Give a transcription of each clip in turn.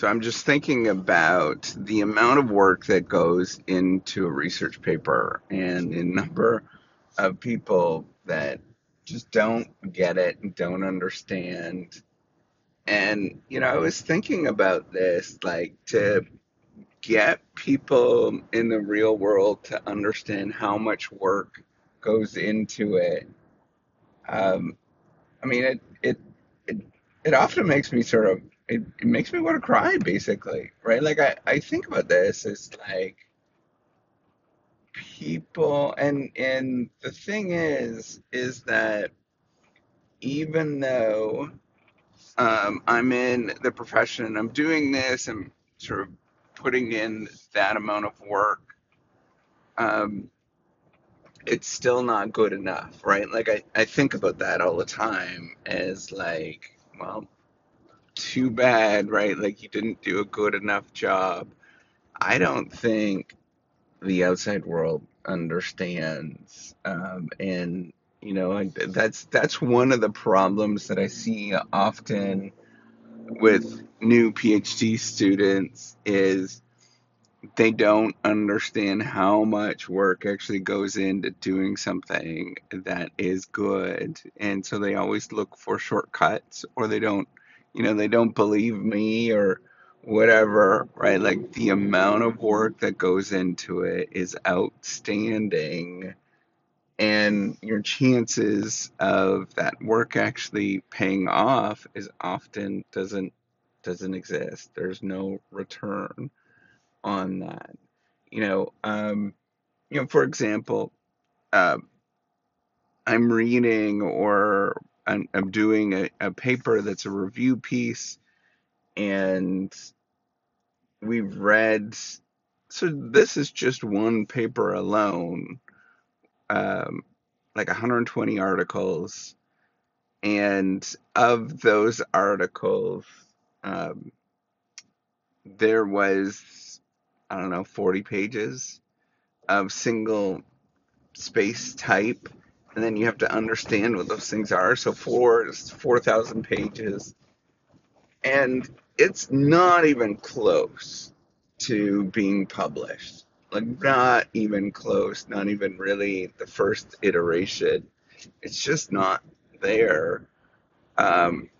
So I'm just thinking about the amount of work that goes into a research paper and the number of people that just don't get it and don't understand. And, you know, I was thinking about this, like to get people in the real world to understand how much work goes into it. Um, I mean, it, it, it, it often makes me sort of it, it makes me want to cry basically right? Like i i think about this it's like people and and the thing is is that even though um, i'm in the profession and i'm doing this and sort of putting in that amount of work um, it's still not good enough right? Like I, I think about that all the time as like well too bad, right? Like you didn't do a good enough job. I don't think the outside world understands, um, and you know, that's that's one of the problems that I see often with new PhD students is they don't understand how much work actually goes into doing something that is good and so they always look for shortcuts or they don't you know, they don't believe me or whatever, right? Like the amount of work that goes into it is outstanding. And your chances of that work actually paying off is often doesn't doesn't exist. There's no return on that. You know, um, you know, for example, uh, I'm reading or I'm, I'm doing a, a paper that's a review piece, and we've read. So this is just one paper alone, um, like 120 articles, and of those articles, um, there was I don't know 40 pages of single space type and then you have to understand what those things are. So four is four thousand pages, and it's not even close to being published. Like not even close, not even really the first iteration. It's just not there. Um,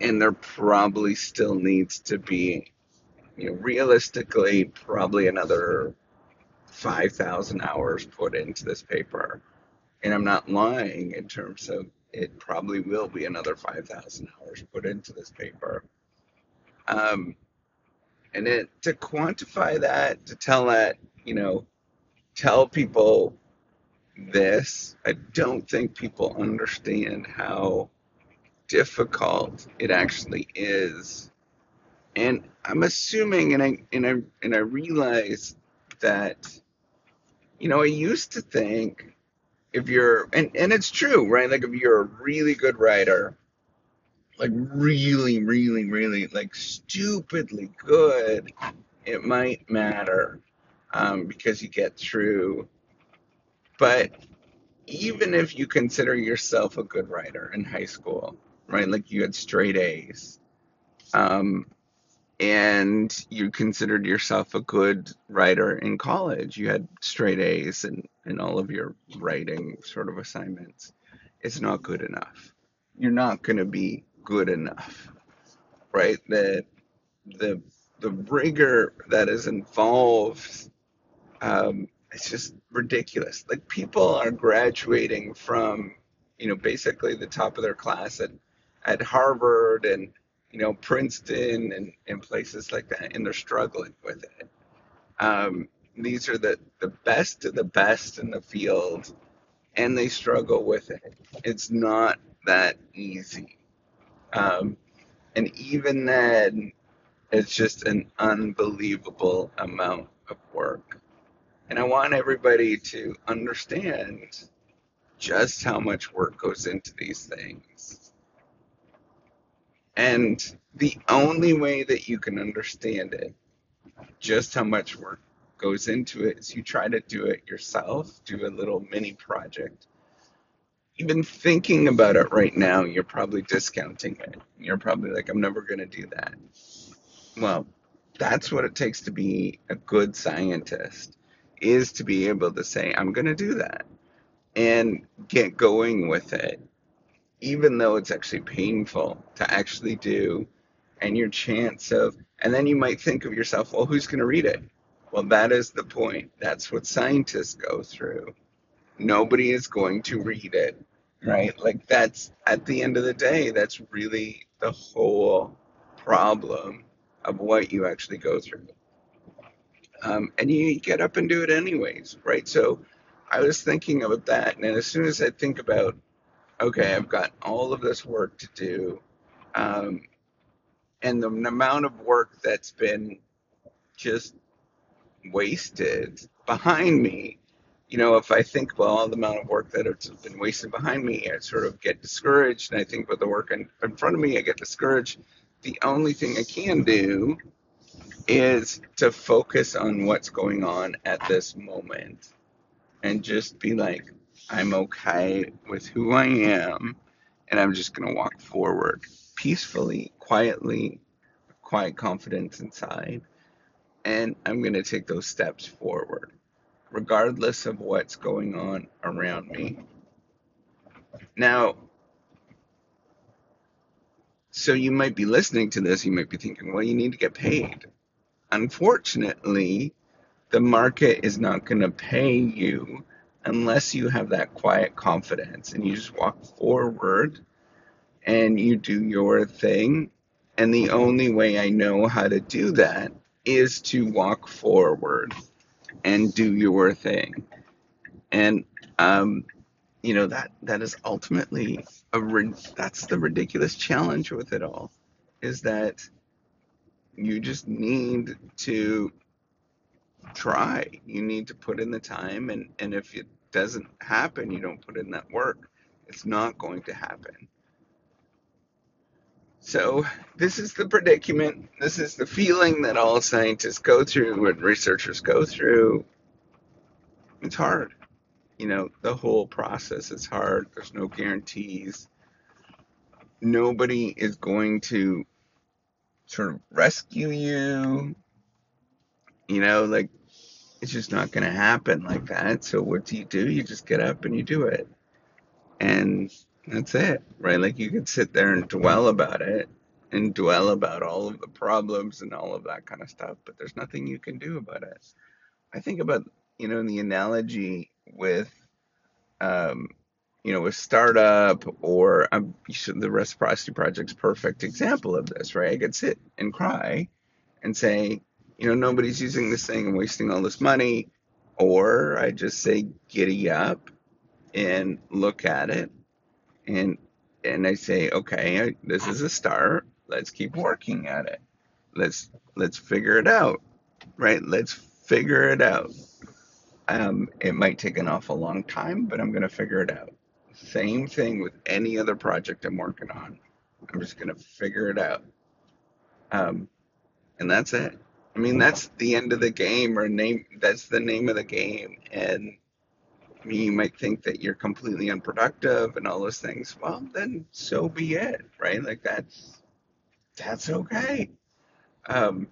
and there probably still needs to be, you know, realistically, probably another 5,000 hours put into this paper and I'm not lying in terms of it probably will be another 5,000 hours put into this paper. Um, and it, to quantify that, to tell that, you know, tell people this, I don't think people understand how difficult it actually is. And I'm assuming, and I and I and I realize that, you know, I used to think if you're and and it's true, right? Like if you're a really good writer, like really, really, really, like stupidly good, it might matter um, because you get through. But even if you consider yourself a good writer in high school, right? Like you had straight A's, um, and you considered yourself a good writer in college. You had straight A's in, in all of your writing sort of assignments. It's not good enough. You're not going to be good enough, right? The the the rigor that is involved, um, it's just ridiculous. Like people are graduating from, you know, basically the top of their class at at Harvard and you know, Princeton and, and places like that, and they're struggling with it. Um, these are the, the best of the best in the field, and they struggle with it. It's not that easy. Um, and even then, it's just an unbelievable amount of work. And I want everybody to understand just how much work goes into these things and the only way that you can understand it, just how much work goes into it, is you try to do it yourself, do a little mini project. Even thinking about it right now, you're probably discounting it. You're probably like, I'm never going to do that. Well, that's what it takes to be a good scientist is to be able to say, I'm going to do that and get going with it, even though it's actually painful to actually do. And your chance of, and then you might think of yourself, well, who's going to read it? Well, that is the point. That's what scientists go through. Nobody is going to read it, right? Like, that's at the end of the day, that's really the whole problem of what you actually go through. Um, and you get up and do it anyways, right? So I was thinking about that. And as soon as I think about, okay, I've got all of this work to do, um, and the amount of work that's been just wasted behind me, you know, if I think about all the amount of work that has been wasted behind me, I sort of get discouraged. And I think about the work in, in front of me, I get discouraged. The only thing I can do is to focus on what's going on at this moment and just be like, I'm okay with who I am, and I'm just going to walk forward peacefully, quietly, quiet confidence inside, and I'm going to take those steps forward, regardless of what's going on around me. Now, so you might be listening to this, you might be thinking, well, you need to get paid. Unfortunately, the market is not going to pay you unless you have that quiet confidence and you just walk forward and you do your thing. And the only way I know how to do that is to walk forward and do your thing. And um, you know that that is ultimately a that's the ridiculous challenge with it all is that you just need to try. You need to put in the time, and and if it doesn't happen, you don't put in that work. It's not going to happen. So this is the predicament. This is the feeling that all scientists go through and researchers go through. It's hard. You know, the whole process is hard. There's no guarantees. Nobody is going to sort of rescue you. You know, like it's just not going to happen like that. So what do you do? You just get up and you do it. And that's it, right? Like you could sit there and dwell about it and dwell about all of the problems and all of that kind of stuff, but there's nothing you can do about it. I think about, you know, the analogy with, um, you know, a startup or um, the reciprocity project's perfect example of this, right? I could sit and cry and say, you know, nobody's using this thing and wasting all this money. Or I just say, giddy up and look at it. And, and I say, okay, this is a start. Let's keep working at it. Let's, let's figure it out, right? Let's figure it out. Um, it might take an awful long time, but I'm going to figure it out. Same thing with any other project I'm working on. I'm just going to figure it out. Um, and that's it. I mean, that's the end of the game, or name. That's the name of the game. And I mean, you might think that you're completely unproductive and all those things. Well, then so be it, right? Like that's that's okay. Um,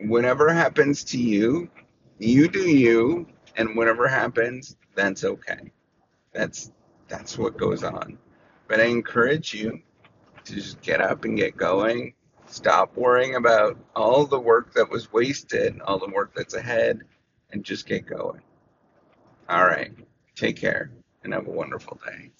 whatever happens to you, you do you, and whatever happens, that's okay. That's that's what goes on. But I encourage you to just get up and get going Stop worrying about all the work that was wasted, all the work that's ahead, and just get going. All right. Take care and have a wonderful day.